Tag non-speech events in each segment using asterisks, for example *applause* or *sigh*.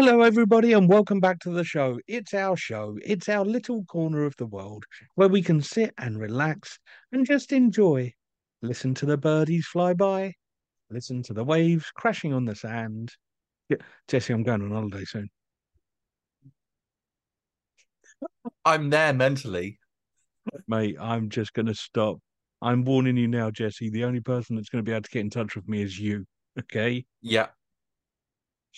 Hello, everybody, and welcome back to the show. It's our show. It's our little corner of the world where we can sit and relax and just enjoy. Listen to the birdies fly by, listen to the waves crashing on the sand. Yeah, Jesse, I'm going on holiday soon. I'm there mentally. Mate, I'm just going to stop. I'm warning you now, Jesse. The only person that's going to be able to get in touch with me is you. Okay? Yeah.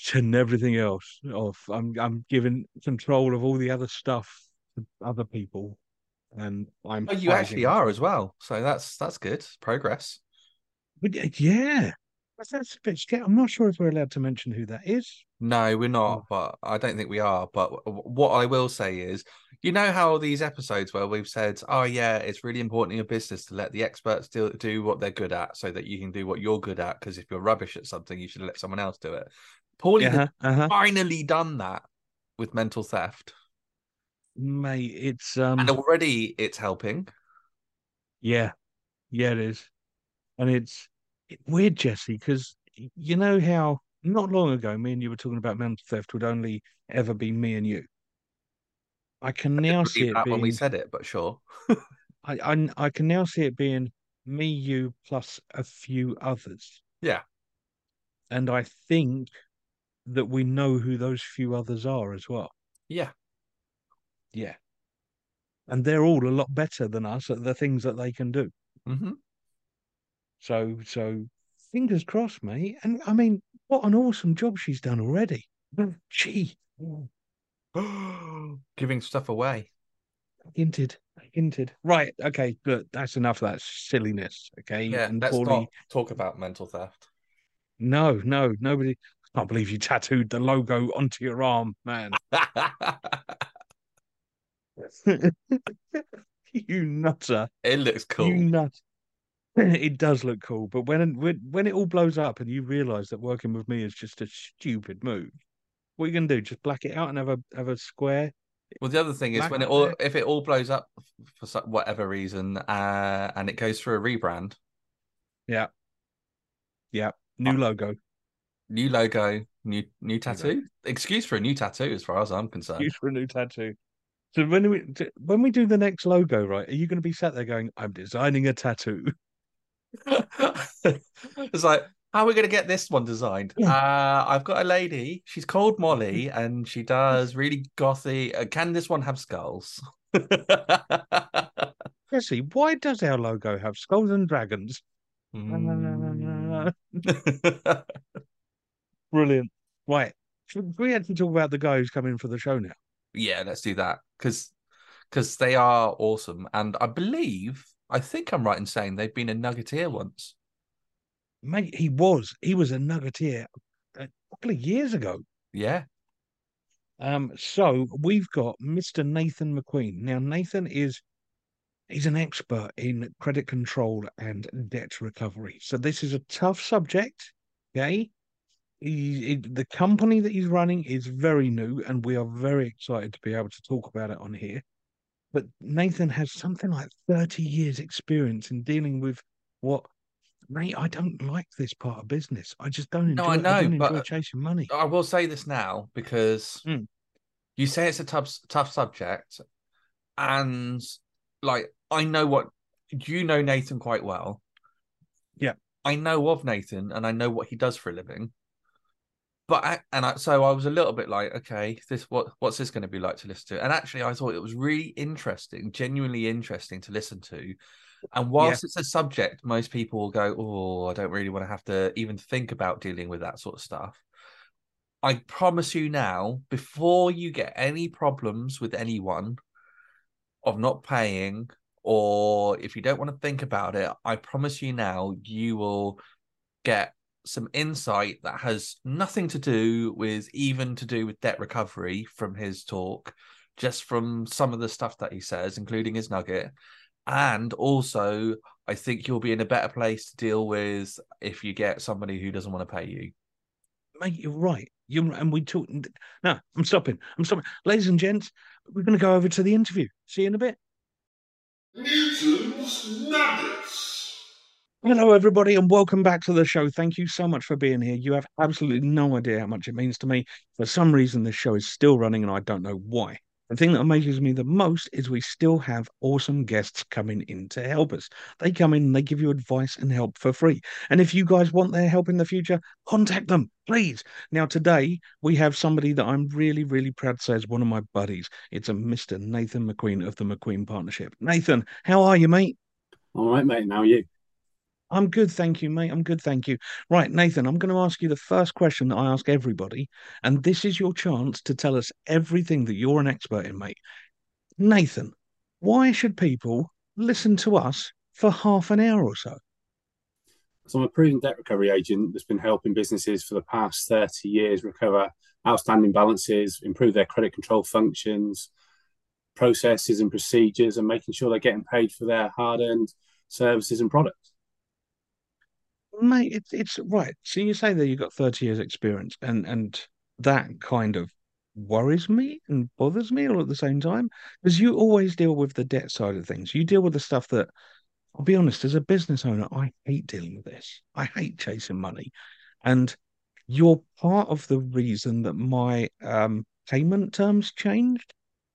Turn everything else off. I'm I'm giving control of all the other stuff to other people, and I'm. Oh, you actually are as well. So that's that's good. Progress. But uh, yeah, But that's a bit scary. I'm not sure if we're allowed to mention who that is. No, we're Oh. not, but I don't think we are. But what I will say is, you know how these episodes where we've said, "Oh yeah, it's really important in your business to let the experts do do what they're good at, so that you can do what you're good at." Because if you're rubbish at something, you should let someone else do it. Paulie Uh-huh, uh-huh. finally done that with mental theft, Mate, it's um, and already it's helping. yeah, yeah, it is, and it's it, weird, Jesse, because you know how not long ago me and you were talking about mental theft would only ever be me and you. I can now see it that when we said it, but sure. *laughs* I, I I can now see it being me, you, plus a few others. Yeah. And I think that we know who those few others are as well. Yeah. Yeah. And they're all a lot better than us at the things that they can do. hmm So so fingers crossed, mate. And I mean, what an awesome job she's done already. *gasps* She *gasps* Giving stuff away. hinted, hinted. Right, okay, good. That's enough of that silliness. Okay. Yeah, and let's Paulie, not talk about mental theft. no, no, nobody can't believe you tattooed the logo onto your arm, man. *laughs* you nutter. it looks cool. You nut. *laughs* It does look cool, but when when when it all blows up and you realise that working with me is just a stupid move, what are you gonna do? Just black it out and have a have a square? Well, the other thing is Black when it all if it all blows up for some, whatever reason, uh, and it goes through a rebrand, Yeah, yeah. New logo. New logo, new new tattoo. Excuse for a new tattoo, as far as I'm concerned. Use for a new tattoo. So when we when we do the next logo, right? Are you going to be sat there going, "I'm designing a tattoo"? *laughs* it's like, how are we going to get this one designed? Yeah. Uh, I've got a lady. She's called Molly, and she does really gothy. Uh, can this one have skulls? *laughs* Jesse, why does our logo have skulls and dragons? Mm. *laughs* Brilliant. Right. Should we actually talk about the guy who's coming for the show now? yeah, let's do that because because they are awesome, and I believe I think I'm right in saying they've been a Nuggeteer once. Mate, he was. He was a nuggeteer a couple of years ago. Yeah, Um, so we've got Mr. Nathan McQueen. Now, Nathan is he's an expert in credit control and debt recovery. So this is a tough subject. Okay. He, he- the company that he's running is very new, and we are very excited to be able to talk about it on here. But Nathan has something like 30 years experience in dealing with what mate, I don't like this part of business. I just don't enjoy No, I I, know, don't but- chasing money. I will say this now because Mm. you say it's a tough tough subject, and like I know what you know Nathan quite well. Yeah. I know of Nathan, and I know what he does for a living. But I, and I, so I was a little bit like, okay, this what what's this going to be like to listen to? And actually, I thought it was really interesting, genuinely interesting to listen to. And whilst it's a subject, most people will go, "Oh, I don't really want to have to even think about dealing with that sort of stuff." I promise you now, before you get any problems with anyone of not paying, or if you don't want to think about it, I promise you now, you will get some insight that has nothing to do with even to do with debt recovery from his talk, just from some of the stuff that he says, including his nugget. And also, I think you'll be in a better place to deal with if you get somebody who doesn't want to pay you. Mate, you're right. You're and we talk. No, I'm stopping. I'm stopping, ladies and gents. We're going to go over to the interview. See you in a bit. Newton's Nuggets. Hello, everybody, and welcome back to the show. Thank you so much for being here. You have absolutely no idea how much it means to me. For some reason, this show is still running, and I don't know why. The thing that amazes me the most is we still have awesome guests coming in to help us. They come in they give you advice and help for free. And if you guys want their help in the future, contact them, please. Now, today we have somebody that I'm really, really proud to say is one of my buddies. It's a Mr. Nathan McQueen of the McQueen Partnership. Nathan, how are you, mate? All right, mate. How are you? I'm good, thank you, mate. I'm good, thank you. Right, Nathan, I'm going to ask you the first question that I ask everybody, and this is your chance to tell us everything that you're an expert in, mate. Nathan, why should people listen to us for half an hour or so? So I'm a proven debt recovery agent that's been helping businesses for the past 30 years recover outstanding balances, improve their credit control functions, processes and procedures, and making sure they're getting paid for their hard-earned services and products mate, it's it's right. So you say that you've got 30 years experience and and that kind of worries me and bothers me all at the same time because you always deal with the debt side of things. You deal with the stuff that I'll be honest, as a business owner, I hate dealing with this. I hate chasing money. And you're part of the reason that my um, payment terms changed.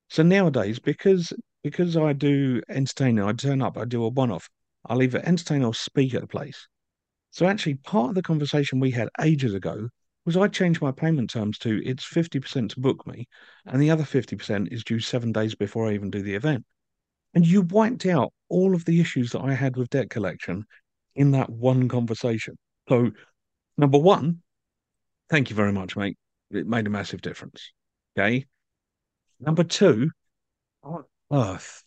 So nowadays, because because I do entertaining, I turn up, I do a one-off. I'll either entertain or speak at a place. So actually, part of the conversation we had ages ago was I changed my payment terms to it's 50% to book me, and the other 50% is due seven days before I even do the event. And you wiped out all of the issues that I had with debt collection in that one conversation. So, number one, thank you very much, mate. It made a massive difference. Okay. Number two, on earth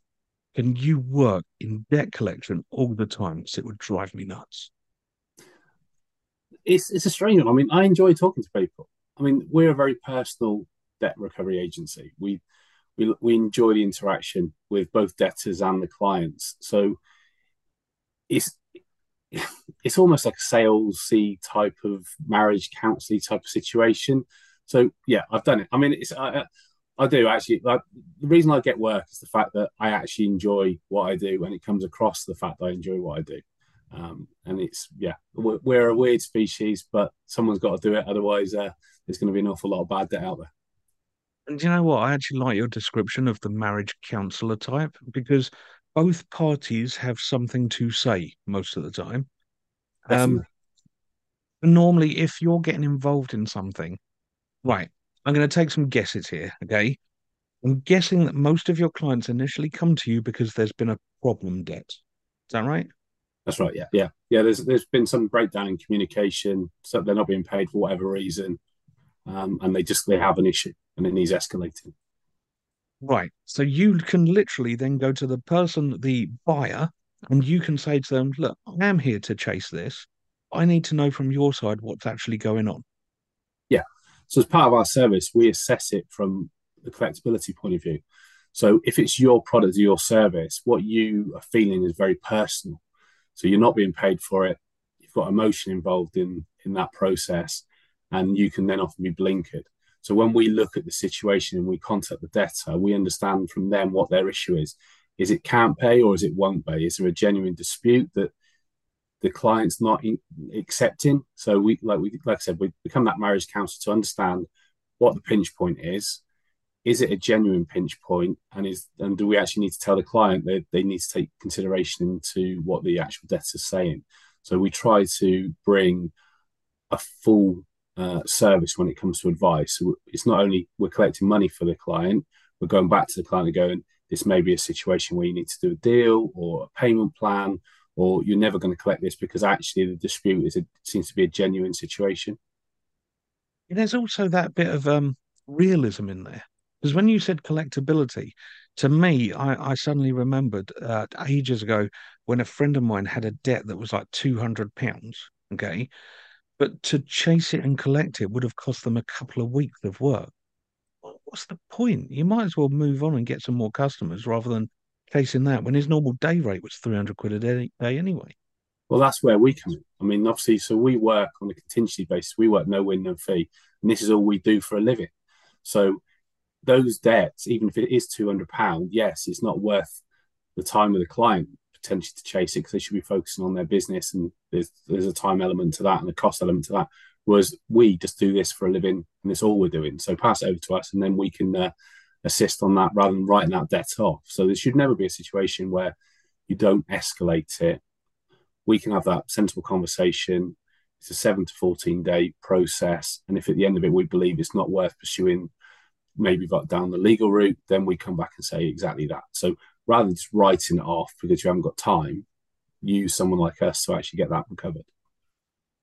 can you work in debt collection all the time? Because it would drive me nuts it's it's a strange one. I mean, I enjoy talking to people. I mean, we're a very personal debt recovery agency. We we we enjoy the interaction with both debtors and the clients. So it's *laughs* it's almost like a salesy type of marriage counselling type of situation. So yeah, I've done it. I mean, it's I, I do actually like the reason I get work is the fact that I actually enjoy what I do, and it comes across the fact that I enjoy what I do. Um, and it's yeah, we're, we're, a weird species, but someone's got to do it. Otherwise, uh, there's going to be an awful lot of bad debt out there. And you know what? I actually like your description of the marriage counselor type because both parties have something to say most of the time. Um, normally, if you're getting involved in something, right, I'm going to take some guesses here. Okay. I'm guessing that most of your clients initially come to you because there's been a problem debt. Is that right? That's right. Yeah, yeah, yeah. There's there's been some breakdown in communication, so they're not being paid for whatever reason, um, and they just they have an issue and it needs escalating. Right. So you can literally then go to the person, the buyer, and you can say to them, "Look, I am here to chase this. I need to know from your side what's actually going on." Yeah. So as part of our service, we assess it from the collectability point of view. So if it's your product or your service, what you are feeling is very personal. So you're not being paid for it. You've got emotion involved in in that process, and you can then often be blinkered. So when we look at the situation and we contact the debtor, we understand from them what their issue is. Is it can't pay or is it won't pay? Is there a genuine dispute that the client's not in, accepting? So we like we like I said, we become that marriage counsellor to understand what the pinch point is, is it a genuine pinch point? And is and do we actually need to tell the client that they need to take consideration into what the actual debtor is saying? So we try to bring a full uh, service when it comes to advice. So it's not only we're collecting money for the client we're going back to the client and going this may be a situation where you need to do a deal or a payment plan or you're never going to collect this because actually the dispute is a, seems to be a genuine situation. There's also that bit of um realism in there because when you said collectability, to me, I, I suddenly remembered uh, ages ago when a friend of mine had a debt that was like two hundred pounds. Okay, but to chase it and collect it would have cost them a couple of weeks of work. What's the point? You might as well move on and get some more customers rather than chasing that when his normal day rate was three hundred quid a day, day anyway. Well, that's where we come in. I mean, obviously, so we work on a contingency basis. We work no win, no fee, and this is all we do for a living. So those debts, even if it is two hundred pound, yes, it's not worth the time of the client potentially to chase it because they should be focusing on their business and there's there's a time element to that and a cost element to that. Whereas we just do this for a living and it's all we're doing. So pass it over to us and then we can uh, assist on that rather than writing that debt off. So there should never be a situation where you don't escalate it. We can have that sensible conversation. It's a seven to 14 day process. And if at the end of it we believe it's not worth pursuing maybe down the legal route, then we come back and say exactly that. So rather than just writing it off because you haven't got time, use someone like us to actually get that recovered.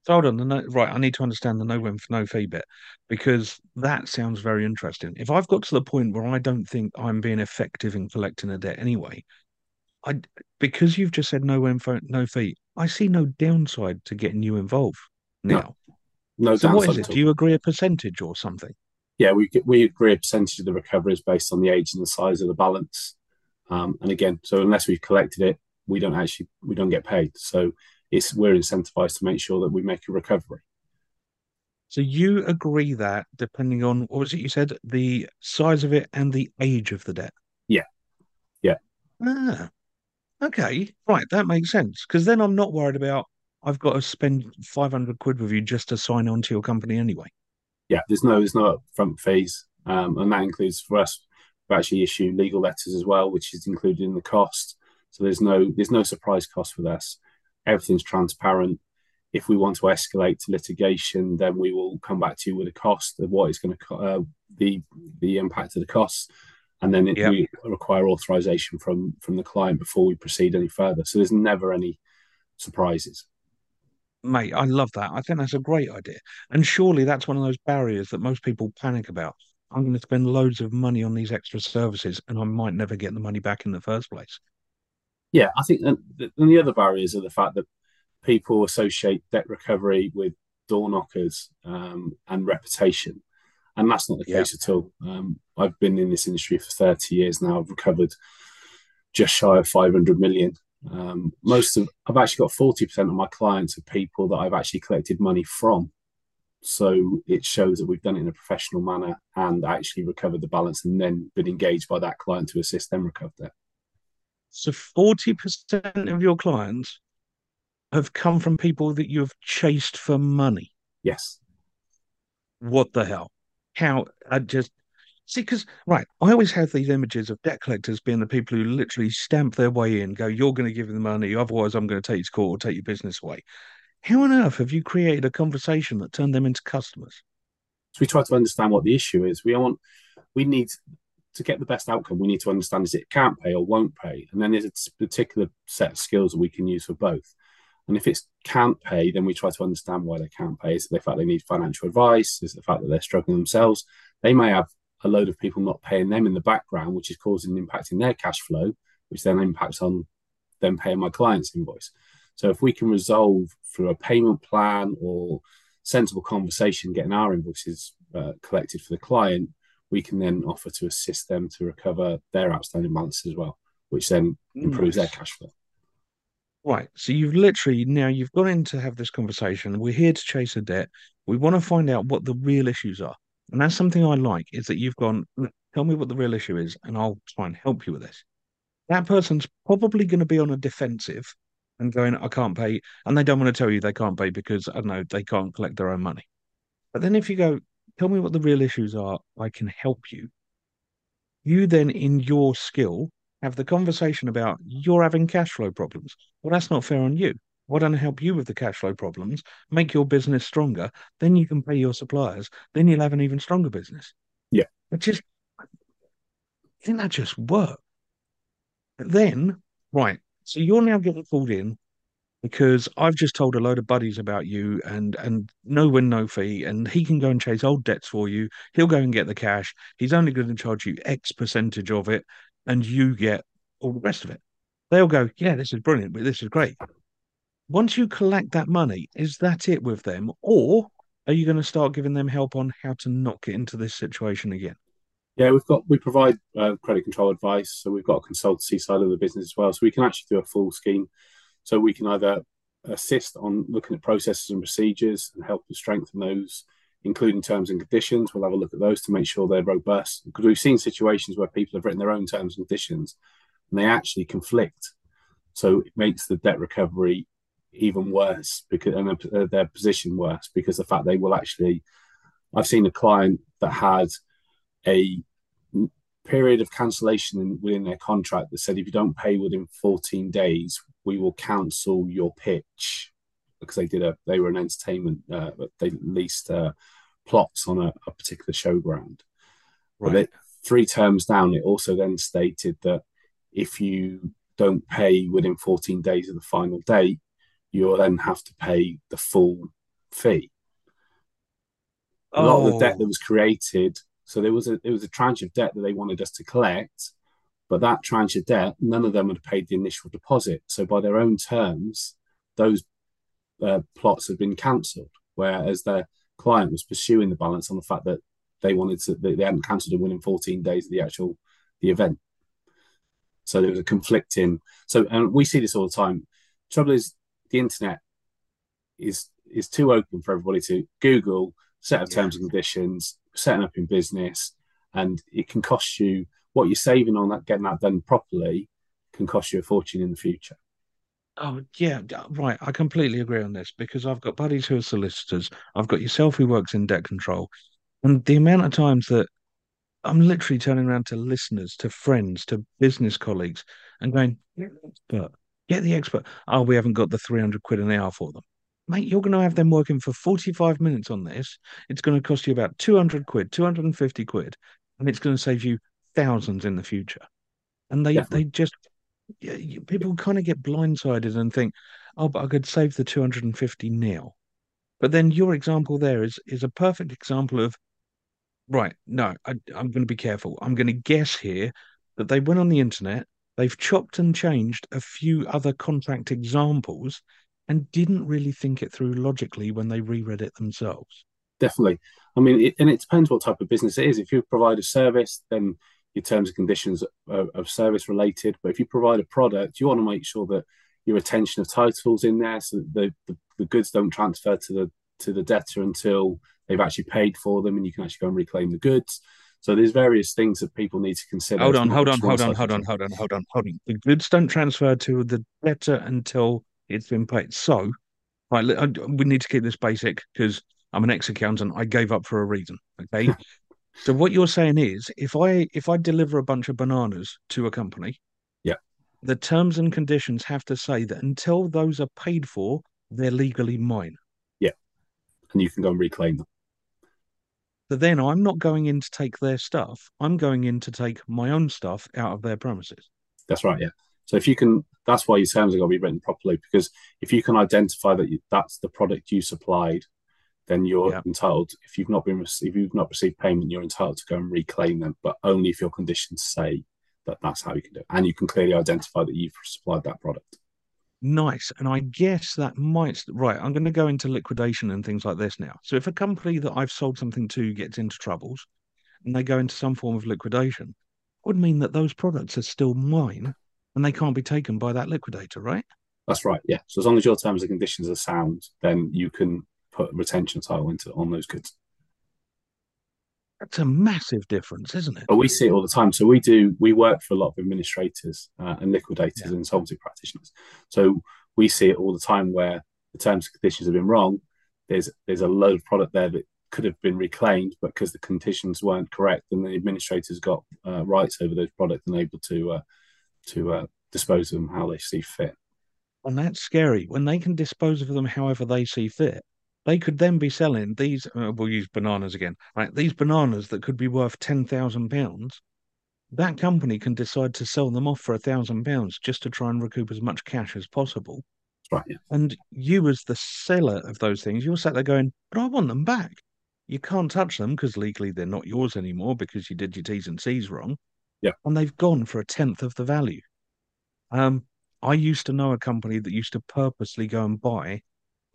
So hold on, the no, right. I need to understand the no win for no fee bit because that sounds very interesting. If I've got to the point where I don't think I'm being effective in collecting a debt anyway, I because you've just said no win for no fee, I see no downside to getting you involved now. No, no so what is it? Do you agree a percentage or something? Yeah, we we agree a percentage of the recoveries based on the age and the size of the balance. Um, and again, so unless we've collected it, we don't actually we don't get paid. So it's we're incentivized to make sure that we make a recovery. So you agree that depending on what was it you said, the size of it and the age of the debt? Yeah. Yeah. Ah. Okay. Right. That makes sense. Because then I'm not worried about I've got to spend five hundred quid with you just to sign on to your company anyway. Yeah, there's no there's no upfront fees. Um, and that includes for us we actually issue legal letters as well, which is included in the cost. So there's no there's no surprise cost with us everything's transparent. If we want to escalate to litigation, then we will come back to you with a cost of what is going to uh, the the impact of the costs, and then it, yep. we require authorization from from the client before we proceed any further. So there's never any surprises. Mate, I love that. I think that's a great idea. And surely that's one of those barriers that most people panic about. I'm going to spend loads of money on these extra services and I might never get the money back in the first place yeah, I think and the other barriers are the fact that people associate debt recovery with door knockers um, and reputation, and that's not the case at all. Um, I've been in this industry for thirty years now. I've recovered just shy of five hundred million. Um, most of I've actually got forty percent of my clients are people that I've actually collected money from. So it shows that we've done it in a professional manner and actually recovered the balance, and then been engaged by that client to assist them recover that. So 40% of your clients have come from people that you have chased for money. Yes. What the hell? How I just see because right, I always have these images of debt collectors being the people who literally stamp their way in, go, You're gonna give them the money, otherwise I'm gonna take you to court or take your business away. How on earth have you created a conversation that turned them into customers? So we try to understand what the issue is. We want we need to get the best outcome, we need to understand is it can't pay or won't pay, and then there's a particular set of skills that we can use for both. And if it's can't pay, then we try to understand why they can't pay. Is it the fact they need financial advice? Is it the fact that they're struggling themselves? They may have a load of people not paying them in the background, which is causing impact in their cash flow, which then impacts on them paying my client's invoice. So if we can resolve through a payment plan or sensible conversation, getting our invoices uh, collected for the client, we can then offer to assist them to recover their outstanding balance as well, which then improves nice. their cash flow. Right. So you've literally now you've gone in to have this conversation. We're here to chase a debt. We want to find out what the real issues are. And that's something I like is that you've gone, tell me what the real issue is, and I'll try and help you with this. That person's probably going to be on a defensive and going, I can't pay. And they don't want to tell you they can't pay because I don't know, they can't collect their own money. But then if you go, tell me what the real issues are. I can help you. You then, in your skill, have the conversation about you're having cash flow problems. Well, that's not fair on you. Why don't I help you with the cash flow problems, make your business stronger? Then you can pay your suppliers. Then you'll have an even stronger business. Yeah. It just, I think that just work. But then, right. So you're now getting pulled in because I've just told a load of buddies about you and and no win no fee and he can go and chase old debts for you he'll go and get the cash he's only going to charge you x percentage of it and you get all the rest of it they'll go yeah this is brilliant but this is great once you collect that money is that it with them or are you going to start giving them help on how to not get into this situation again yeah, we've got we provide uh, credit control advice, so we've got a consultancy side of the business as well, so we can actually do a full scheme so we can either assist on looking at processes and procedures and help to strengthen those, including terms and conditions. We'll have a look at those to make sure they're robust because we've seen situations where people have written their own terms and conditions and they actually conflict. So it makes the debt recovery even worse because and their position worse because the fact they will actually. I've seen a client that had a period of cancellation within their contract that said if you don't pay within 14 days, we will cancel your pitch because they did a they were an entertainment uh, they leased uh, plots on a, a particular showground. Right. Three terms down, it also then stated that if you don't pay within 14 days of the final date, you'll then have to pay the full fee. A oh. lot of the debt that was created, so there was a there was a tranche of debt that they wanted us to collect, but that tranche of debt, none of them had paid the initial deposit. So by their own terms, those uh, plots had been cancelled, whereas their client was pursuing the balance on the fact that they wanted to they, they hadn't cancelled and within 14 days of the actual the event. So there was a conflicting. So and we see this all the time. Trouble is the internet is is too open for everybody to Google, set of terms and conditions, setting up in business, and it can cost you what you're saving on that getting that done properly can cost you a fortune in the future. Oh yeah, right. I completely agree on this because I've got buddies who are solicitors. I've got yourself who works in debt control, and the amount of times that I'm literally turning around to listeners, to friends, to business colleagues, and going, "But get the expert." Oh, we haven't got the 300 quid an hour for them, mate. You're going to have them working for 45 minutes on this. It's going to cost you about 200 quid, 250 quid, and it's going to save you thousands in the future. And they Definitely. they just people kind of get blindsided and think, oh, but I could save the 250 now. But then your example there is is a perfect example of, right, no, I, I'm going to be careful. I'm going to guess here that they went on the internet, they've chopped and changed a few other contract examples and didn't really think it through logically when they reread it themselves. Definitely. I mean, it, and it depends what type of business it is. If you provide a service, then your terms and conditions of, of service related. But if you provide a product, you want to make sure that your retention of titles in there, so the, the, the goods don't transfer to the to the debtor until they've actually paid for them, and you can actually go and reclaim the goods. So there's various things that people need to consider. Hold on, hold on, hold on, hold on, hold on, hold on, hold on. The goods don't transfer to the debtor until it's been paid. So, right, we need to keep this basic because I'm an ex-accountant. I gave up for a reason. Okay, *laughs* So what you're saying is, if I if I deliver a bunch of bananas to a company, yeah, the terms and conditions have to say that until those are paid for, they're legally mine. Yeah, and you can go and reclaim them. So then I'm not going in to take their stuff. I'm going in to take my own stuff out of their premises. That's right. Yeah. So if you can, that's why your terms are going to be written properly because if you can identify that you, that's the product you supplied then you're yeah. entitled. If you've not been if you've not received payment, you're entitled to go and reclaim them, but only if your conditions say that that's how you can do it, and you can clearly identify that you've supplied that product. Nice, and I guess that might right. I'm going to go into liquidation and things like this now. So if a company that I've sold something to gets into troubles, and they go into some form of liquidation, would mean that those products are still mine, and they can't be taken by that liquidator, right? That's right. Yeah. So as long as your terms and conditions are sound, then you can put retention title into on those goods. That's a massive difference, isn't it? But we see it all the time. So we do. We work for a lot of administrators uh, and liquidators yeah. and insolvency practitioners. So we see it all the time where the terms and conditions have been wrong. There's there's a load of product there that could have been reclaimed, but because the conditions weren't correct, and the administrators got uh, rights over those products and able to uh, to uh, dispose of them how they see fit. And that's scary when they can dispose of them however they see fit they could then be selling these. Uh, we'll use bananas again, right? These bananas that could be worth ten thousand pounds. That company can decide to sell them off for a thousand pounds just to try and recoup as much cash as possible. Right. Yeah. And you, as the seller of those things, you're sat there going, "But I want them back." You can't touch them because legally they're not yours anymore because you did your T's and C's wrong. Yeah. And they've gone for a tenth of the value. Um, I used to know a company that used to purposely go and buy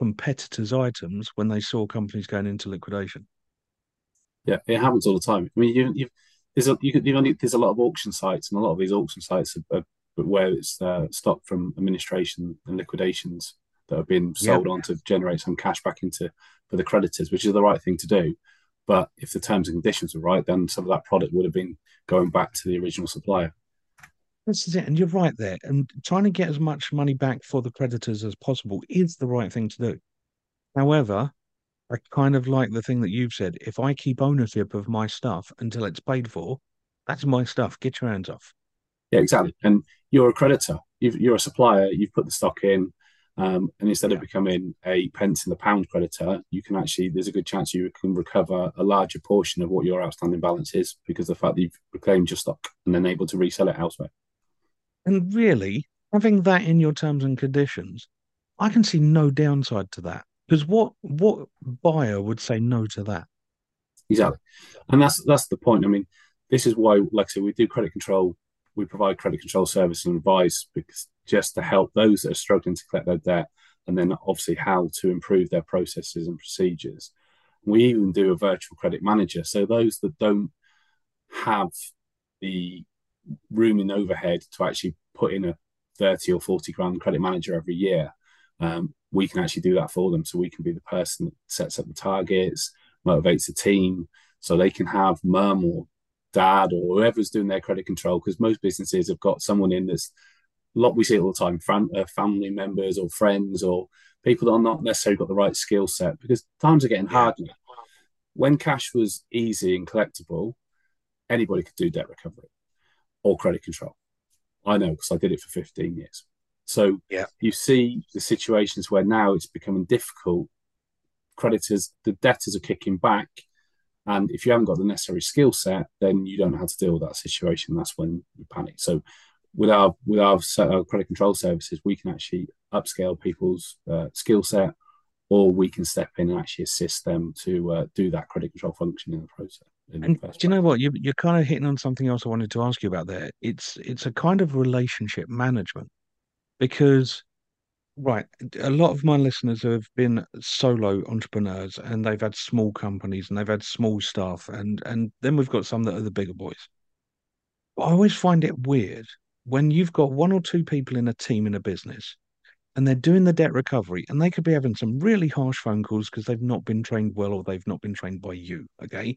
competitors' items when they saw companies going into liquidation. Yeah, it happens all the time. I mean, you, you there's a you, you there's a lot of auction sites, and a lot of these auction sites are, are where it's uh, stock from administration and liquidations that have been sold on to generate some cash back into for the creditors, which is the right thing to do. But if the terms and conditions were right, then some of that product would have been going back to the original supplier. This is it. And you're right there. And trying to get as much money back for the creditors as possible is the right thing to do. However, I kind of like the thing that you've said. If I keep ownership of my stuff until it's paid for, that's my stuff. Get your hands off. Yeah, exactly. And you're a creditor. you are a supplier. You've put the stock in, um, and instead yeah. of becoming a pence in the pound creditor, you can actually. There's a good chance you can recover a larger portion of what your outstanding balance is because the fact that you've reclaimed your stock and then able to resell it elsewhere. And really, having that in your terms and conditions, I can see no downside to that. Because what what buyer would say no to that? Exactly, and that's that's the point. I mean, this is why, like I said, we do credit control. We provide credit control service and advice because just to help those that are struggling to collect their debt, and then obviously how to improve their processes and procedures. We even do a virtual credit manager, so those that don't have the room in overhead to actually put in a 30 or 40 grand credit manager every year, um, we can actually do that for them. So we can be the person that sets up the targets, motivates the team, so they can have mum or dad or whoever's doing their credit control. Because most businesses have got someone in that's a lot we see it all the time, fam- uh, family members or friends or people that are not necessarily got the right skill set because times are getting hard now. When cash was easy and collectible, anybody could do debt recovery or credit control. I know because I did it for 15 years. So yeah. you see the situations where now it's becoming difficult. Creditors, the debtors are kicking back. And if you haven't got the necessary skill set, then you don't know how to deal with that situation. That's when you panic. So with our with our, our credit control services, we can actually upscale people's uh, skill set, or we can step in and actually assist them to uh, do that credit control function in the process. And do you know what you you're kind of hitting on something else I wanted to ask you about there? It's it's a kind of relationship management because right, a lot of my listeners have been solo entrepreneurs and they've had small companies and they've had small staff and and then we've got some that are the bigger boys. But I always find it weird when you've got one or two people in a team in a business and they're doing the debt recovery and they could be having some really harsh phone calls because they've not been trained well or they've not been trained by you okay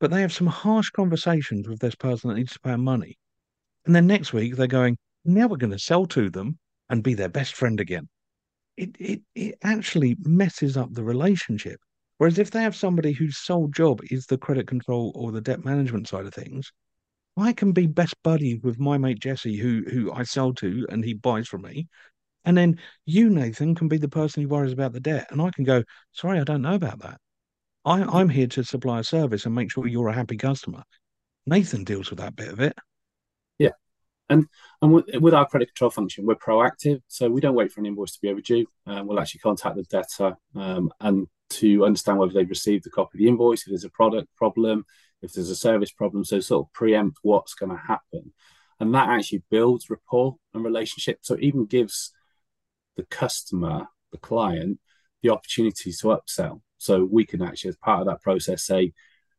but they have some harsh conversations with this person that needs to pay money. And then next week they're going, now we're going to sell to them and be their best friend again. It, it, it actually messes up the relationship. Whereas if they have somebody whose sole job is the credit control or the debt management side of things, I can be best buddy with my mate Jesse, who who I sell to and he buys from me. And then you, Nathan, can be the person who worries about the debt. And I can go, sorry, I don't know about that. I, I'm here to supply a service and make sure you're a happy customer. Nathan deals with that bit of it. Yeah, and and with, with our credit control function, we're proactive, so we don't wait for an invoice to be overdue. Uh, we'll actually contact the debtor um, and to understand whether they've received a copy of the invoice, if there's a product problem, if there's a service problem, so sort of preempt what's going to happen, and that actually builds rapport and relationship. So it even gives the customer, the client, the opportunity to upsell. So we can actually, as part of that process, say,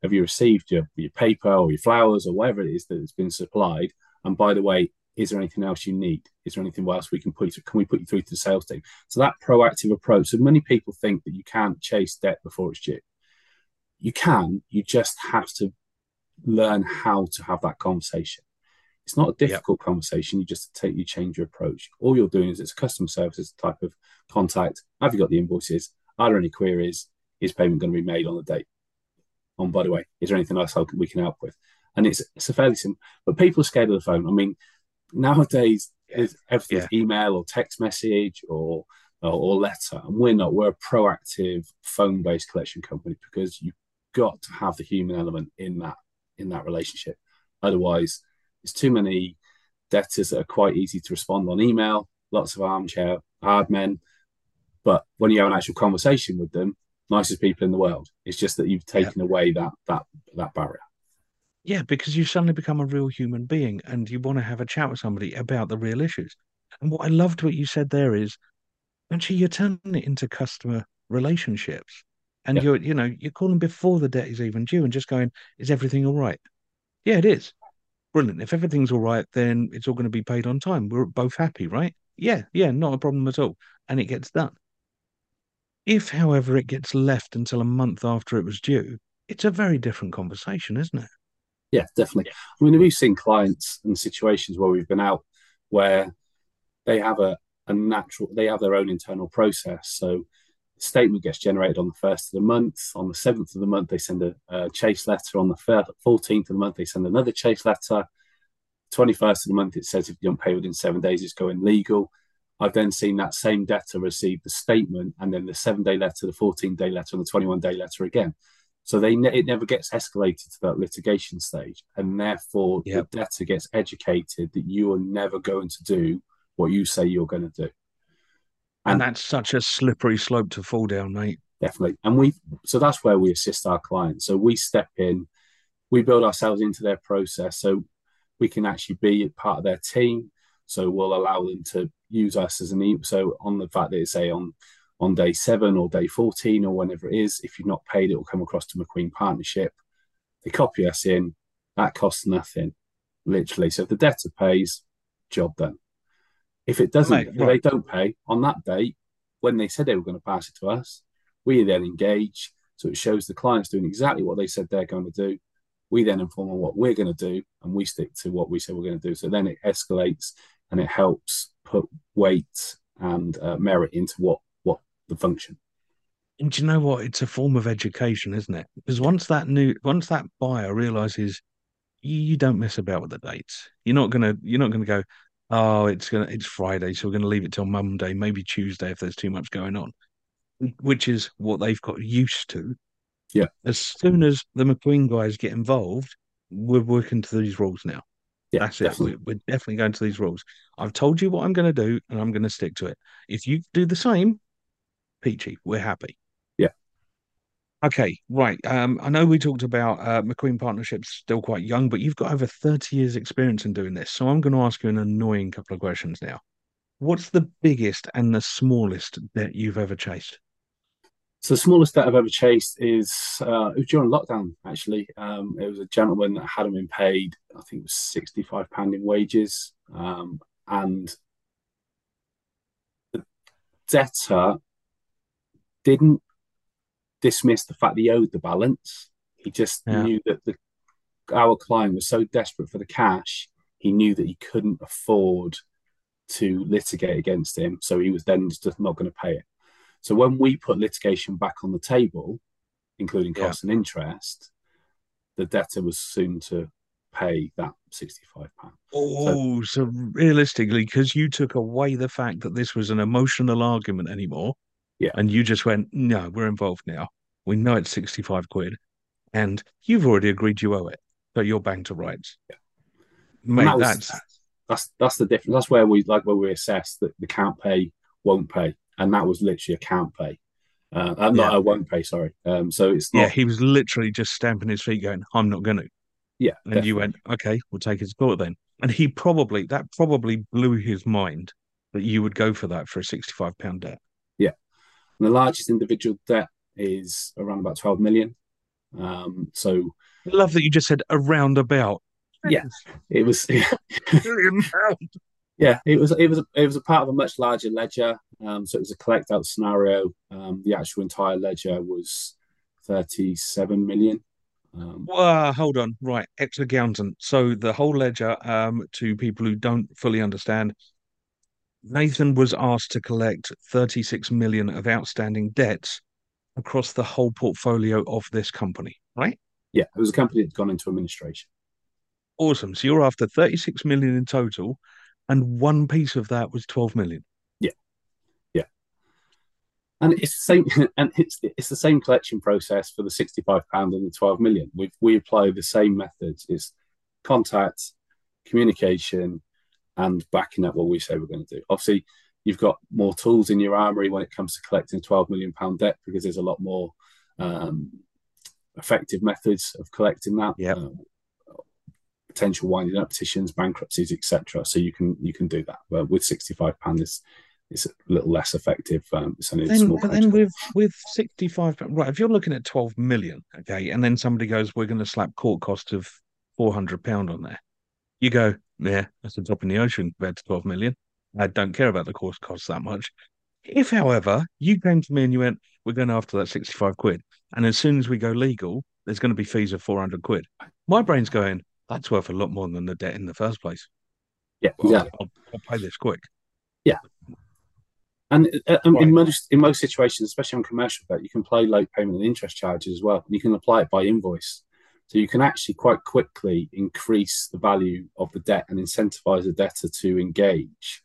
have you received your, your paper or your flowers or whatever it is that has been supplied? And by the way, is there anything else you need? Is there anything else we can put you through? Can we put you through to the sales team? So that proactive approach. So many people think that you can't chase debt before it's due. You can, you just have to learn how to have that conversation. It's not a difficult yep. conversation. You just take you change your approach. All you're doing is it's a customer services type of contact. Have you got the invoices? Are there any queries? Is payment going to be made on the date? On, oh, by the way, is there anything else we can help with? And it's it's a fairly simple, but people are scared of the phone. I mean, nowadays yeah. everything's yeah. email or text message or, or, or letter, and we're not. We're a proactive phone based collection company because you've got to have the human element in that in that relationship. Otherwise, there's too many debtors that are quite easy to respond on email. Lots of armchair hard men, but when you have an actual conversation with them, nicest people in the world. It's just that you've taken yeah. away that that that barrier. Yeah, because you suddenly become a real human being and you want to have a chat with somebody about the real issues. And what I loved what you said there is actually you're turning it into customer relationships. And yeah. you're, you know, you're calling before the debt is even due and just going, is everything all right? Yeah, it is. Brilliant. If everything's all right, then it's all going to be paid on time. We're both happy, right? Yeah, yeah, not a problem at all. And it gets done. If, however, it gets left until a month after it was due, it's a very different conversation, isn't it? Yeah, definitely. I mean, we've seen clients and situations where we've been out where they have a, a natural, they have their own internal process. So the statement gets generated on the first of the month. On the seventh of the month, they send a, a chase letter. On the 14th of the month, they send another chase letter. 21st of the month, it says if you don't pay within seven days, it's going legal. I've then seen that same debtor receive the statement and then the seven day letter, the 14 day letter, and the 21 day letter again. So they ne- it never gets escalated to that litigation stage, and therefore yep. the debtor gets educated that you are never going to do what you say you're going to do. And, and that's such a slippery slope to fall down, mate. Definitely. And we so that's where we assist our clients. So we step in, we build ourselves into their process, so we can actually be a part of their team. So we'll allow them to use us as an e. So on the fact that it's say on on day seven or day 14 or whenever it is. If you've not paid, it will come across to McQueen Partnership. They copy us in. That costs nothing, literally. So if the debtor pays, job done. If it doesn't, if right. they don't pay on that date, when they said they were going to pass it to us, we then engage. So it shows the clients doing exactly what they said they're going to do. We then inform them what we're going to do, and we stick to what we said we're going to do. So then it escalates and it helps put weight and uh, merit into what what the function. And do you know what? It's a form of education, isn't it? Because once that new, once that buyer realizes you, don't mess about with the dates, you're not gonna, you're not gonna go, oh, it's gonna, it's Friday, so we're gonna leave it till Monday, maybe Tuesday if there's too much going on, which is what they've got used to. Yeah. As soon as the McQueen guys get involved, we're working to these rules now. Yeah, That's definitely. it. We're, definitely going to these rules. I've told you what I'm going to do, and I'm going to stick to it. If you do the same, peachy. We're happy. Yeah. Okay, right. Um, I know we talked about uh, McQueen Partnerships still quite young, but you've got over 30 years experience in doing this. So I'm going to ask you an annoying couple of questions now. What's the biggest and the smallest that you've ever chased? So the smallest that I've ever chased is uh, it was during lockdown. Actually, um, it was a gentleman that hadn't been paid. I think it was sixty-five pound in wages, um, and the debtor didn't dismiss the fact he owed the balance. He just yeah. knew that the our client was so desperate for the cash, he knew that he couldn't afford to litigate against him. So he was then just not going to pay it. So when we put litigation back on the table, including costs yeah. and interest, the debtor was soon to pay that £65. Oh, so, so realistically, because you took away the fact that this was an emotional argument anymore, yeah. And you just went, no, we're involved now. We know it's 65 quid and you've already agreed you owe it. So you're bang to rights. Yeah. Mate, that was, that's... that's that's the difference. That's where we like where we assess that the can't pay won't pay. And that was literally a can't pay. Uh, I'm not yeah. a won't pay, sorry. Um, so it's not... Yeah, he was literally just stamping his feet going, I'm not gonna. Yeah. And definitely. you went, Okay, we'll take his court then. And he probably that probably blew his mind that you would go for that for a 65 pound debt. Yeah. And the largest individual debt is around about 12 million. Um, so I love that you just said around about. Yeah, it was. *laughs* yeah, it was. It was. It was a part of a much larger ledger. Um, so it was a collect out scenario. Um, the actual entire ledger was 37 million. Um, well, hold on. Right, ex accountant. So the whole ledger, um, to people who don't fully understand, Nathan was asked to collect 36 million of outstanding debts across the whole portfolio of this company, right? Yeah, it was a company that's gone into administration. Awesome. So you're after 36 million in total, and one piece of that was 12 million. Yeah. Yeah. And it's the same *laughs* and it's it's the same collection process for the 65 pound and the 12 million. We we apply the same methods. It's contact, communication, and backing up what we say we're going to do. Obviously, you've got more tools in your armory when it comes to collecting 12 million pound debt because there's a lot more um, effective methods of collecting that. Yeah. Uh, potential winding up petitions, bankruptcies, etc. So you can you can do that. But with 65 pound, it's it's a little less effective. Um, it's only then, small. But then with with 65 right, if you're looking at 12 million, okay, and then somebody goes, we're going to slap court cost of 400 pound on there you go, yeah, that's a drop in the ocean compared to 12 million. I don't care about the course costs that much. If, however, you came to me and you went, we're going after that 65 quid, and as soon as we go legal, there's going to be fees of 400 quid. My brain's going, that's worth a lot more than the debt in the first place. Yeah, Well, exactly. I'll, I'll pay this quick. Yeah. And uh, um, Right. in most in most situations, especially on commercial debt, you can play late payment and interest charges as well. And you can apply it by invoice, so you can actually quite quickly increase the value of the debt and incentivize the debtor to engage.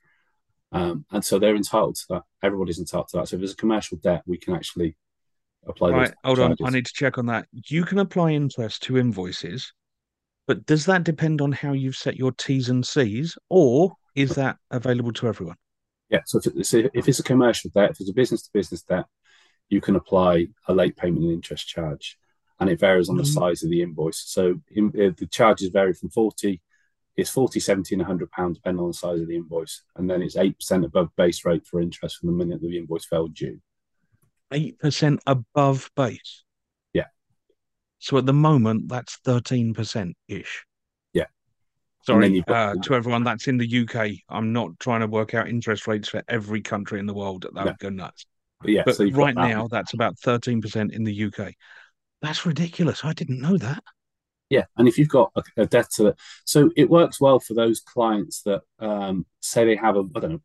Um, and so they're entitled to that. Everybody's entitled to that. So if there's a commercial debt, we can actually apply Right, hold on. I need to check on that. You can apply interest to invoices, but does that depend on how you've set your T's and C's, or is that available to everyone? Yeah. So if it's, if it's a commercial debt, if it's a business to business debt, you can apply a late payment and interest charge, and it varies on the Mhm. size of the invoice. So in, uh, the charges vary from 40, it's 40, 70, and 100 pounds, depending on the size of the invoice. And then it's 8% above base rate for interest from the minute the invoice fell due. 8% above base. Yeah. So at the moment, that's 13% ish. Yeah. Sorry, uh, to everyone that's in the UK. I'm not trying to work out interest rates for every country in the world. That would go nuts. But yeah, But so right that. now, that's about 13% in the UK. That's ridiculous. I didn't know that. Yeah, and if you've got a, a debtor, so it works well for those clients that um, say they have a, I don't know,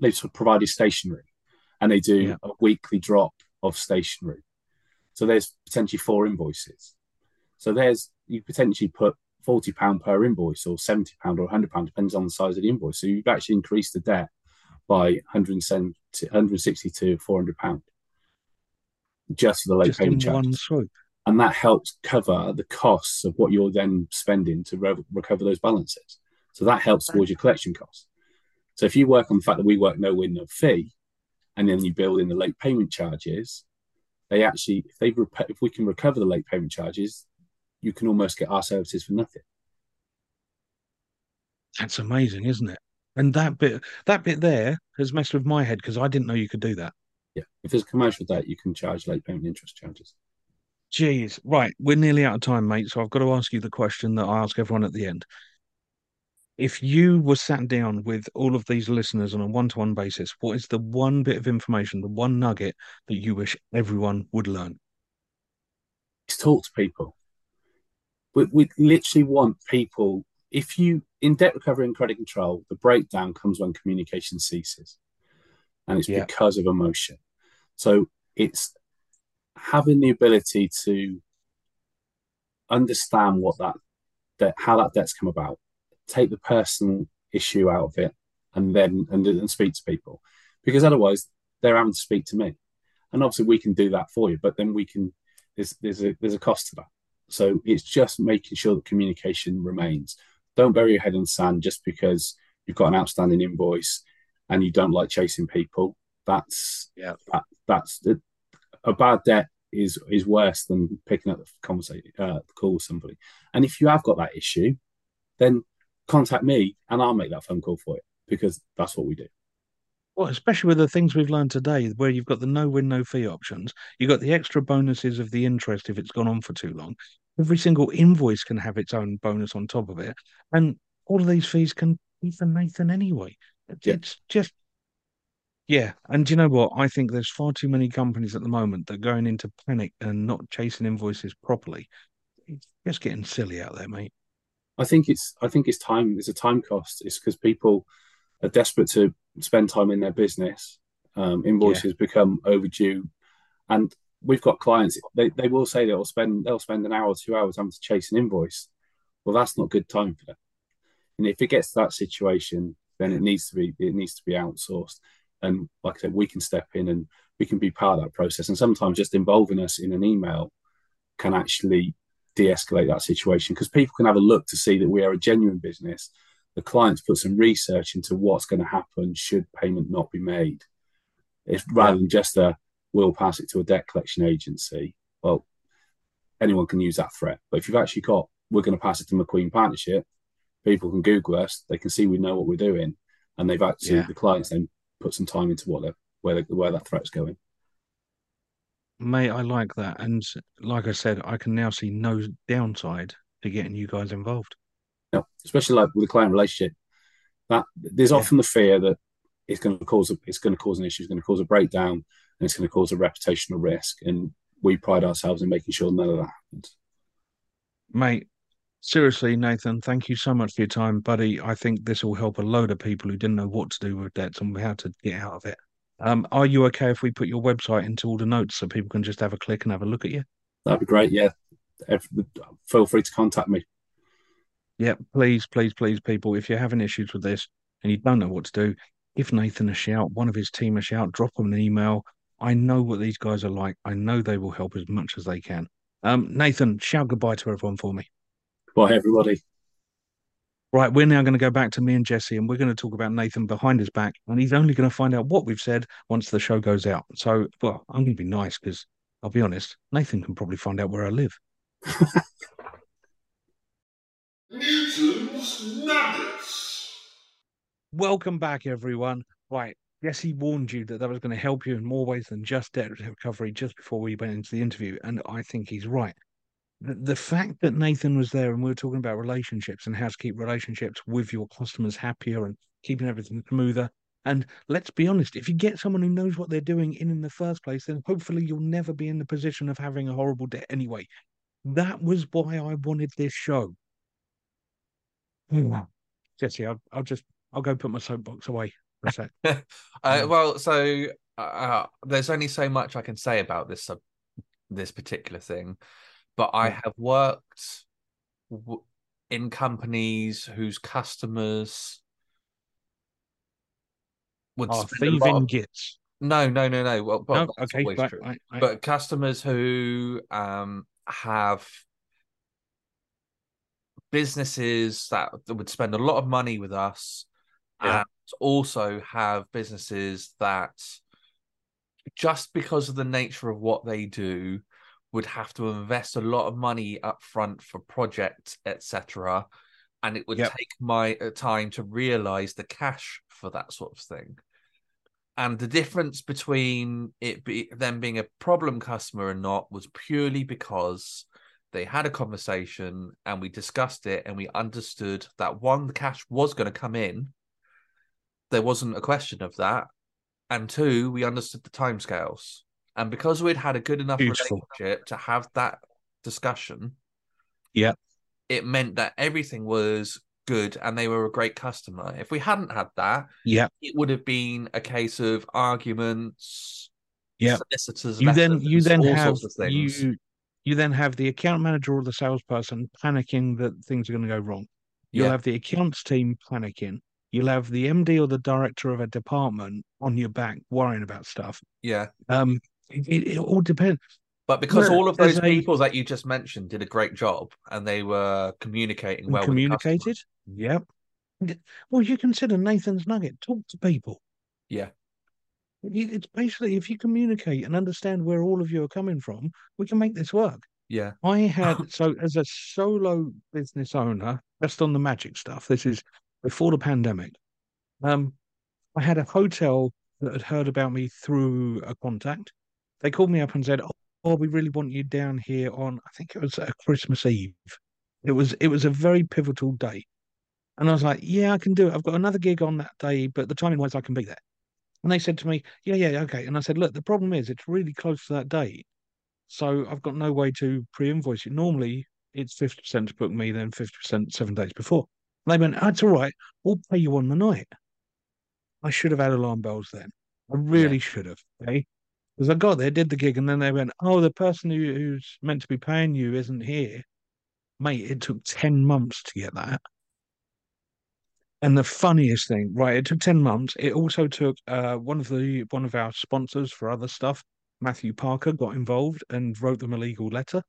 they've sort of provided stationery, and they do Yeah. a weekly drop of stationery. So there's potentially four invoices. So there's you potentially put forty pound per invoice, or seventy pound, or hundred pound, depends on the size of the invoice. So you've actually increased the debt by 170, 160 to 400 pound just for the late Just payment charge and that helps cover the costs of what you're then spending to re- recover those balances. So that helps towards your collection costs. So if you work on the fact that we work no win no fee, and then you build in the late payment charges, they actually if they rep- if we can recover the late payment charges, you can almost get our services for nothing. That's amazing, isn't it? And that bit, that bit there has messed with my head because I didn't know you could do that. Yeah, if there's a commercial debt, you can charge late payment interest charges. Jeez, right. We're nearly out of time, mate. So I've got to ask you the question that I ask everyone at the end. If you were sat down with all of these listeners on a one to one basis, what is the one bit of information, the one nugget that you wish everyone would learn? is talk to people. We, we literally want people. If you in debt recovery and credit control, the breakdown comes when communication ceases, and it's Yeah. because of emotion. So it's having the ability to understand what that debt, how that debt's come about, take the person issue out of it, and then and, and speak to people, because otherwise they're having to speak to me, and obviously we can do that for you, but then we can there's there's a there's a cost to that. So it's just making sure that communication remains. Don't bury your head in the sand just because you've got an outstanding invoice and you don't like chasing people. That's Yeah. that, that's the, a bad debt is is worse than picking up the conversation uh, call with somebody. And if you have got that issue, then contact me and I'll make that phone call for you because that's what we do. Well, especially with the things we've learned today, where you've got the no win, no fee options, you've got the extra bonuses of the interest if it's gone on for too long. Every single invoice can have its own bonus on top of it. And all of these fees can be for Nathan anyway. It's, Yeah. it's just, yeah. And do you know what? I think there's far too many companies at the moment that are going into panic and not chasing invoices properly. It's just getting silly out there, mate. I think it's I think it's time. There's a time cost. It's because people are desperate to spend time in their business. Um, invoices become overdue, and we've got clients. They, they will say they'll spend they'll spend an hour or two hours having to chase an invoice. Well, that's not good time for them. And if it gets to that situation, then it needs to be it needs to be outsourced. And like I said, we can step in and we can be part of that process. And sometimes just involving us in an email can actually de-escalate that situation because people can have a look to see that we are a genuine business. The clients put some research into what's going to happen should payment not be made. It's rather than just a we'll pass it to a debt collection agency. Well, anyone can use that threat. But if you've actually got we're going to pass it to McQueen Partnership, people can Google us, they can see we know what we're doing, and they've actually Yeah. the clients then put some time into what they're where they, where that threat's going. Mate, I like that. And like I said, I can now see no downside to getting you guys involved. No, especially like with the client relationship, that there's Yeah. often the fear that it's going to cause a, it's going to cause an issue, it's going to cause a breakdown, and it's going to cause a reputational risk. And we pride ourselves in making sure none of that happens. Mate, Seriously, Nathan, thank you so much for your time, buddy. I think this will help a load of people who didn't know what to do with debts and how to get out of it. Um, are you okay if we put your website into all the notes so people can just have a click and have a look at you? That'd be great. Yeah. Every, feel free to contact me. Yeah, please, please, please, people, if you're having issues with this and you don't know what to do, give Nathan a shout, one of his team a shout, drop him an email. I know what these guys are like. I know they will help as much as they can. Um, Nathan, shout goodbye to everyone for me. Bye, everybody. Right, we're now going to go back to me and Jesse, and we're going to talk about Nathan behind his back, and he's only going to find out what we've said once the show goes out. So, well, I'm going to be nice because I'll be honest, Nathan can probably find out where I live. *laughs* Newton's Nuggets. Welcome back, everyone. Right, Jesse warned you that that was going to help you in more ways than just debt recovery just before we went into the interview, and I think he's right the, the fact that Nathan was there and we were talking about relationships and how to keep relationships with your customers happier and keeping everything smoother. And let's be honest, if you get someone who knows what they're doing in in the first place, then hopefully you'll never be in the position of having a horrible debt anyway. That was why I wanted this show. Jesse, I'll, I'll just I'll go put my soapbox away for a sec. *laughs* uh, well, so uh, there's only so much I can say about this uh, this particular thing but I have worked w- in companies whose customers would oh, thieving gits. No, no, no, no. Well, well no, okay, right, right, right. but customers who um, have businesses that would spend a lot of money with us, yeah. and also have businesses that just because of the nature of what they do would have to invest a lot of money up front for projects, etc. And it would yep. take my uh, time to realize the cash for that sort of thing. And the difference between it be them being a problem customer or not was purely because they had a conversation and we discussed it and we understood that one, the cash was going to come in. There wasn't a question of that. And two, we understood the timescales. And because we'd had a good enough Beautiful. relationship to have that discussion, yeah, it meant that everything was good and they were a great customer. If we hadn't had that, yeah, it would have been a case of arguments, yeah, solicitors. You then you then have you you then have the account manager or the salesperson panicking that things are going to go wrong. You'll yeah. have the accounts team panicking. You'll have the MD or the director of a department on your back worrying about stuff. Yeah. Um, it, it all depends. But because all of those people a, that you just mentioned did a great job and they were communicating well, communicated. Yep. Well, you consider Nathan's Nugget. Talk to people. Yeah. It's basically if you communicate and understand where all of you are coming from, we can make this work. Yeah. I had *laughs* so as a solo business owner, just on the magic stuff. This is before the pandemic. Um, I had a hotel that had heard about me through a contact they called me up and said, "Oh, we really want you down here on I think it was a Christmas Eve. It was it was a very pivotal day." And I was like, "Yeah, I can do it. I've got another gig on that day, but the timing wise, I can be there." And they said to me, "Yeah, yeah, okay." And I said, "Look, the problem is it's really close to that date, so I've got no way to pre-invoice you. Normally, it's fifty percent to book me, then fifty percent seven days before." And they went, oh, "That's all right. We'll pay you on the night." I should have had alarm bells then. I really yeah. should have. Okay. Because I got there, did the gig, and then they went, "Oh, the person who, who's meant to be paying you isn't here." Mate, it took ten months to get that. And the funniest thing, right? It took ten months. It also took uh, one of the one of our sponsors for other stuff, Matthew Parker, got involved and wrote them a legal letter.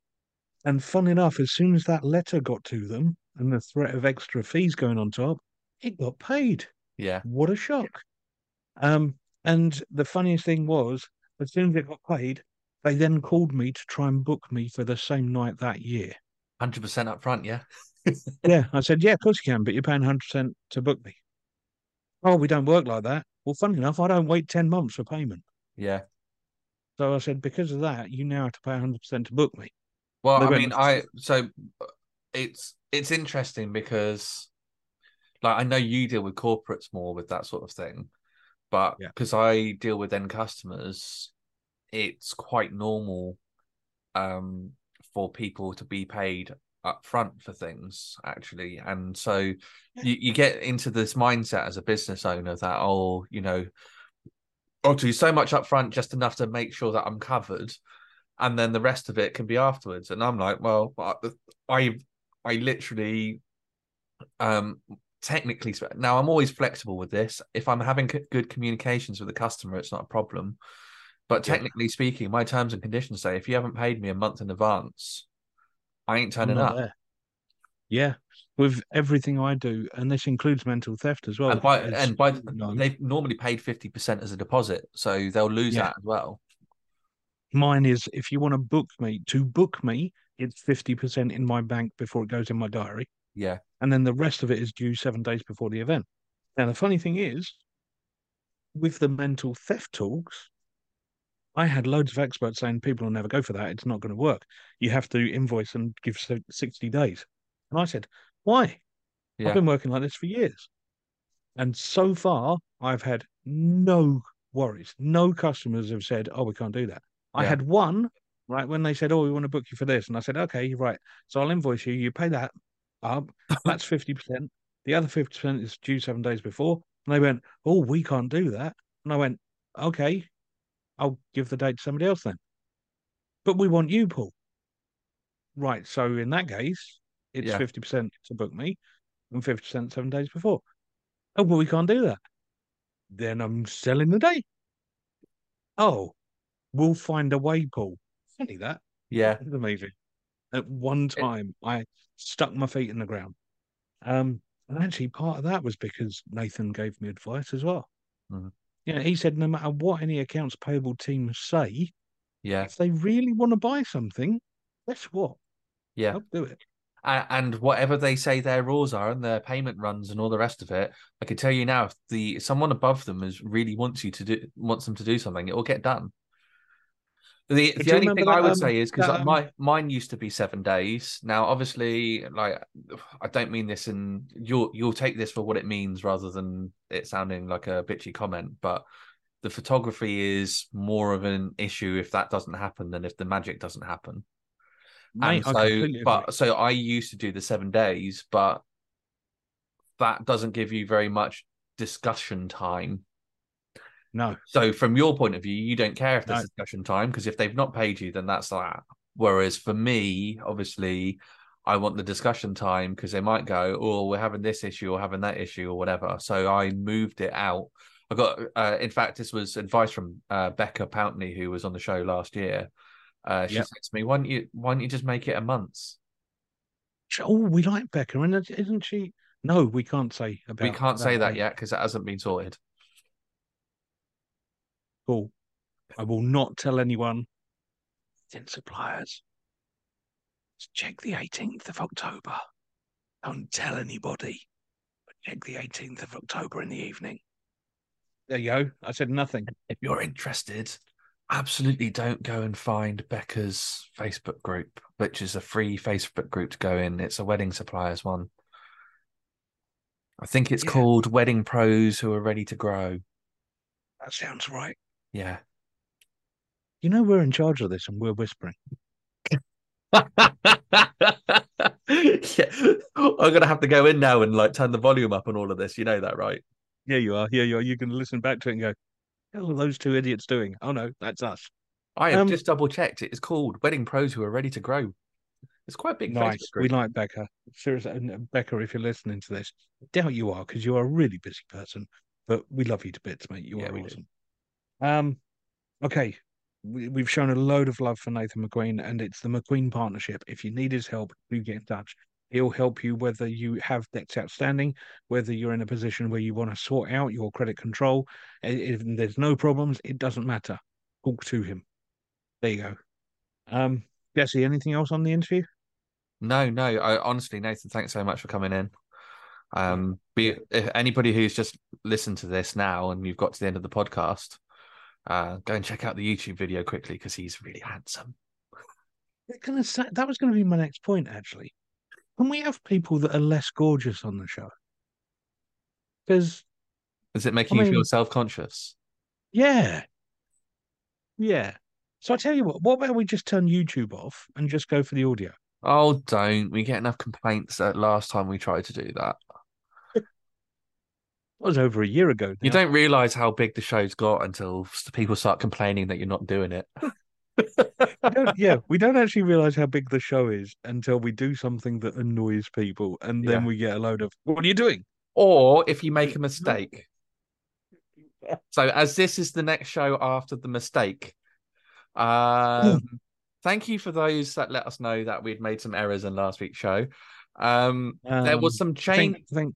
And fun enough, as soon as that letter got to them and the threat of extra fees going on top, it got paid. Yeah. What a shock. Um, and the funniest thing was as soon as it got paid, they then called me to try and book me for the same night that year. 100% up front, yeah? *laughs* yeah, I said, yeah, of course you can, but you're paying 100% to book me. Oh, we don't work like that. Well, funny enough, I don't wait 10 months for payment. Yeah. So I said, because of that, you now have to pay 100% to book me. Well, I mean, I, so it's, it's interesting because like I know you deal with corporates more with that sort of thing, but because yeah. I deal with end customers, it's quite normal um, for people to be paid up front for things actually. And so you, you get into this mindset as a business owner that oh you know i'll do so much up front just enough to make sure that i'm covered and then the rest of it can be afterwards. And i'm like well i i literally um technically now i'm always flexible with this. If i'm having good communications with the customer it's not a problem but technically yeah. speaking my terms and conditions say if you haven't paid me a month in advance I ain't turning up. There. Yeah, with everything I do, and this includes mental theft as well. And by, and by they've normally paid fifty percent as a deposit, so they'll lose yeah. that as well. Mine is if you want to book me to book me, it's fifty percent in my bank before it goes in my diary. Yeah, and then the rest of it is due seven days before the event. Now the funny thing is, with the mental theft talks, I had loads of experts saying people will never go for that. It's not going to work. You have to invoice and give 60 days. And I said, why? Yeah. I've been working like this for years. And so far, I've had no worries. No customers have said, oh, we can't do that. I had one, right, when they said, oh, we want to book you for this. And I said, okay, right. So I'll invoice you. You pay that up. *laughs* That's 50%. The other 50% is due seven days before. And they went, oh, we can't do that. And I went, okay, I'll give the date to somebody else then. But we want you, Paul. Right. So in that case, it's yeah. 50% to book me and 50% seven days before. Oh, well, we can't do that. Then I'm selling the day. Oh, we'll find a way, Paul. Funny that. Yeah. It's amazing. At one time, it... I stuck my feet in the ground. Um, and actually, part of that was because Nathan gave me advice as well. Mm-hmm. You know, he said no matter what any accounts payable team say, yeah, if they really want to buy something, guess what? Yeah, I'll do it. And whatever they say their rules are and their payment runs and all the rest of it, I can tell you now, if the someone above them is really wants you to do wants them to do something, it will get done. The, the only thing that, I would um, say is because um... my mine used to be seven days. Now, obviously, like I don't mean this, and you'll you'll take this for what it means rather than it sounding like a bitchy comment. But the photography is more of an issue if that doesn't happen than if the magic doesn't happen. Mate, and so, but so I used to do the seven days, but that doesn't give you very much discussion time no. So from your point of view, you don't care if there's no. discussion time because if they've not paid you, then that's that. Whereas for me, obviously, I want the discussion time because they might go, "Oh, we're having this issue or having that issue or whatever." So I moved it out. I got, uh, in fact, this was advice from uh, Becca Pountney, who was on the show last year. Uh, she yep. said to me, "Why don't you, why don't you just make it a month?" Oh, we like Becca, and isn't she? No, we can't say about. We can't say that yet because it hasn't been sorted. Cool. I will not tell anyone. Then suppliers. Let's Check the 18th of October. Don't tell anybody. But check the 18th of October in the evening. There you go. I said nothing. If you're interested, absolutely don't go and find Becca's Facebook group, which is a free Facebook group to go in. It's a wedding suppliers one. I think it's yeah. called Wedding Pros Who Are Ready to Grow. That sounds right. Yeah. You know we're in charge of this and we're whispering. yeah. *laughs* I'm gonna have to go in now and like turn the volume up on all of this. You know that, right? Yeah, you are. Yeah, you are. You can listen back to it and go, "What are those two idiots doing?" Oh no, that's us. I have um, just double checked. It is called Wedding Pros Who Are Ready to Grow. It's quite a big. Nice. We like Becca. Seriously, Becca, if you're listening to this, doubt you are because you are a really busy person. But we love you to bits, mate. You yeah, are awesome. Um, okay, we, have shown a load of love for Nathan McQueen, and it's the McQueen partnership. If you need his help, do get in touch. He'll help you whether you have debts outstanding, whether you're in a position where you want to sort out your credit control. If there's no problems, it doesn't matter. Talk to him. There you go. Um, Jesse, anything else on the interview? No, no. I, honestly, Nathan, thanks so much for coming in. Um, be if anybody who's just listened to this now and you've got to the end of the podcast, uh, go and check out the YouTube video quickly because he's really handsome. Gonna say, that was going to be my next point, actually. Can we have people that are less gorgeous on the show? Because is it making I mean, you feel self conscious? Yeah, yeah. So I tell you what. What about we just turn YouTube off and just go for the audio? Oh, don't. We get enough complaints that last time we tried to do that. It was over a year ago. You don't realize how big the show's got until people start complaining that you're not doing it. *laughs* We yeah, we don't actually realize how big the show is until we do something that annoys people, and then Yeah. we get a load of "What are you doing?" Or if you make a mistake. So, as this is the next show after the mistake, um, *laughs* thank you for those that let us know that we'd made some errors in last week's show. Um, there was Um, some change. think, think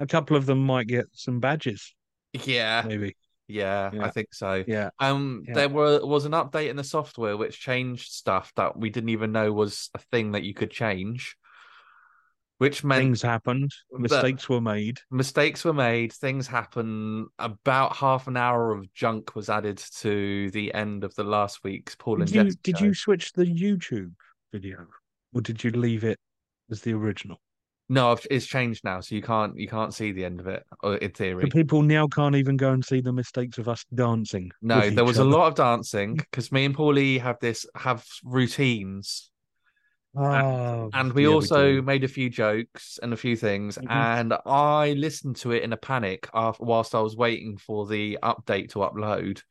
a couple of them might get some badges, Yeah, maybe. yeah, I think so. Yeah, Um, Yeah. there were was an update in the software which changed stuff that we didn't even know was a thing that you could change, which meant things happened, mistakes were made. mistakes were made, things happen. About half an hour of junk was added to the end of the last week's Paul and Did you did show. you switch the YouTube video, or did you leave it as the original? No, it's changed now, so you can't you can't see the end of it. Or in So theory, people now can't even go and see the mistakes of us dancing. no. There was a lot of dancing because me and Paulie have this have routines, Oh, and we yeah, also do. made a few jokes and a few things. Mhm. And I listened to it in a panic after whilst I was waiting for the update to upload.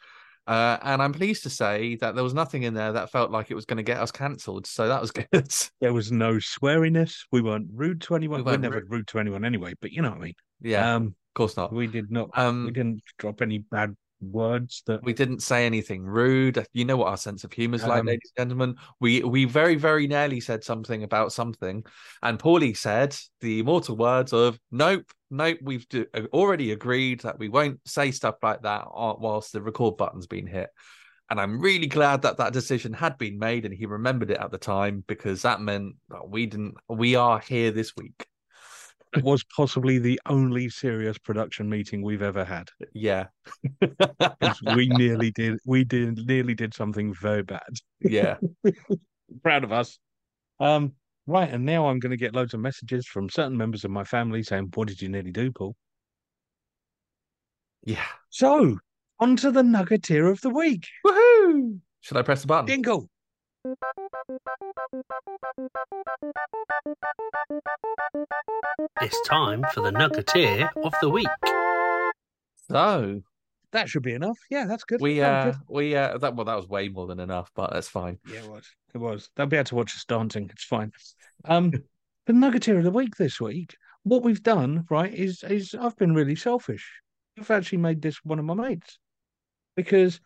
Uh, and I'm pleased to say that there was nothing in there that felt like it was going to get us cancelled. So that was *laughs* good. There was no sweariness. We weren't rude to anyone. We We are never rude. rude to anyone anyway. But you know what I mean. yeah, Um, of course not. we did not. we Um, didn't drop any bad words. That we didn't say anything rude. You know what our sense of humor is like, Um, ladies and gentlemen. We we very very nearly said something about something, and Paulie said the immortal words of "Nope, nope." We've do, already agreed that we won't say stuff like that uh, whilst the record button's been hit. And I'm really glad that that decision had been made, and he remembered it at the time because that meant that we didn't. We are here this week. Was possibly the only serious production meeting we've ever had. Yeah, we nearly did. We did nearly did something very bad. yeah. *laughs* Proud of us. Um. Right, and now I'm going to get loads of messages from certain members of my family saying, "What did you nearly do, Paul?" Yeah. So, on to the Nuggeteer of the week. Woohoo! Should I press the button? Dingle. It's time for the Nuggeteer of the Week. So That should be enough. Yeah, that's good. we uh was we uh that well that was way more than enough, but that's fine. yeah, it was. It was. They'll be able to watch us dancing. It's fine. Um, *laughs* the Nuggeteer of the week this week. What we've done, right, is is I've been really selfish. I've actually made this one of my mates because a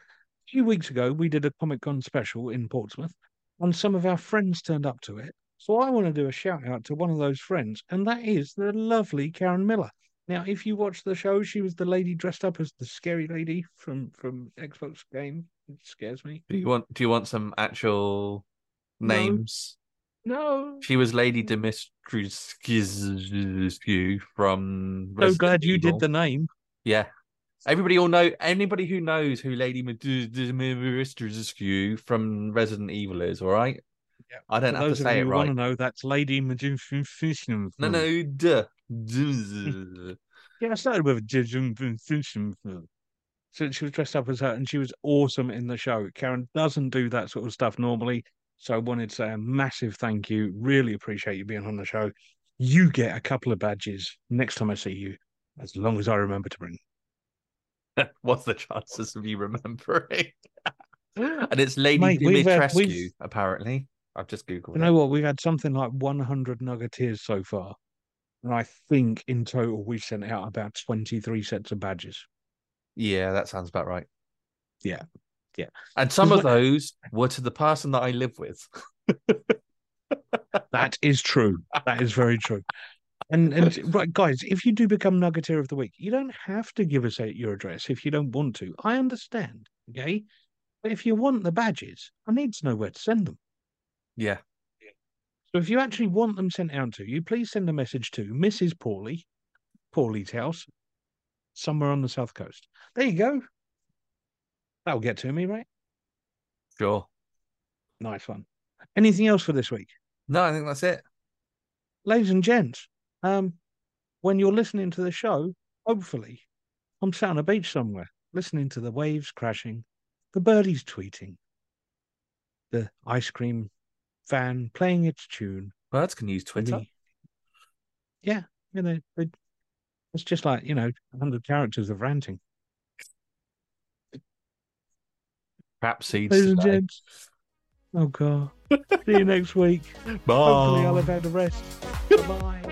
few weeks ago we did a Comic Con special in Portsmouth, and some of our friends turned up to it. So I want to do a shout out to one of those friends, and that is the lovely Karen Miller. Now, if you watch the show, she was the lady dressed up as the scary lady from from Xbox game. It scares me. Do you want do you want some actual names? No. She was Lady Dimitrescu from So glad you Evil. did the name. Yeah. Everybody all know anybody who knows who Lady Dimitrescu from Resident Evil is, all right? Yeah. I don't For have to say you it who want to know, that's Lady Magician. No, no, duh. Yeah, I started with a So she was dressed up as her, and she was awesome in the show. Karen doesn't do that sort of stuff normally, so I wanted to say a massive thank you. Really appreciate you being on the show. You get a couple of badges next time I see you, as long as I remember to bring. *laughs* What's the chances of you remembering? *laughs* *gasps* and it's Lady Mate, we've had- Dimitrescu, we've- apparently. I've just googled You it. know what? We've had something like 100 Nuggeteers so far, and I think in total we've sent out about 23 sets of badges. Yeah, that sounds about right. Yeah, yeah. And some of those were to the person that I live with. *laughs* That is true. That is very true. And and right, guys, if you do become Nuggeteer of the Week, you don't have to give us your address if you don't want to. I understand, okay? But if you want the badges, I need to know where to send them. Yeah. So if you actually want them sent out to you, please send a message to Mrs. Paulie, Paulie's house, somewhere on the south coast. There you go. That'll get to me, right? Sure. Nice one. Anything else for this week? No, I think that's it. ladies and gents, um, when you're listening to the show, hopefully, I'm sat on a beach somewhere, listening to the waves crashing, the birdies tweeting, the ice cream fan playing its tune. Birds can use Twitter. the- yeah, you know, it, it's just like you know, hundred characters of ranting. Crap seeds. Ladies and gents. Oh god. See you next week. *laughs* Bye. Hopefully I'll have had a rest. Bye.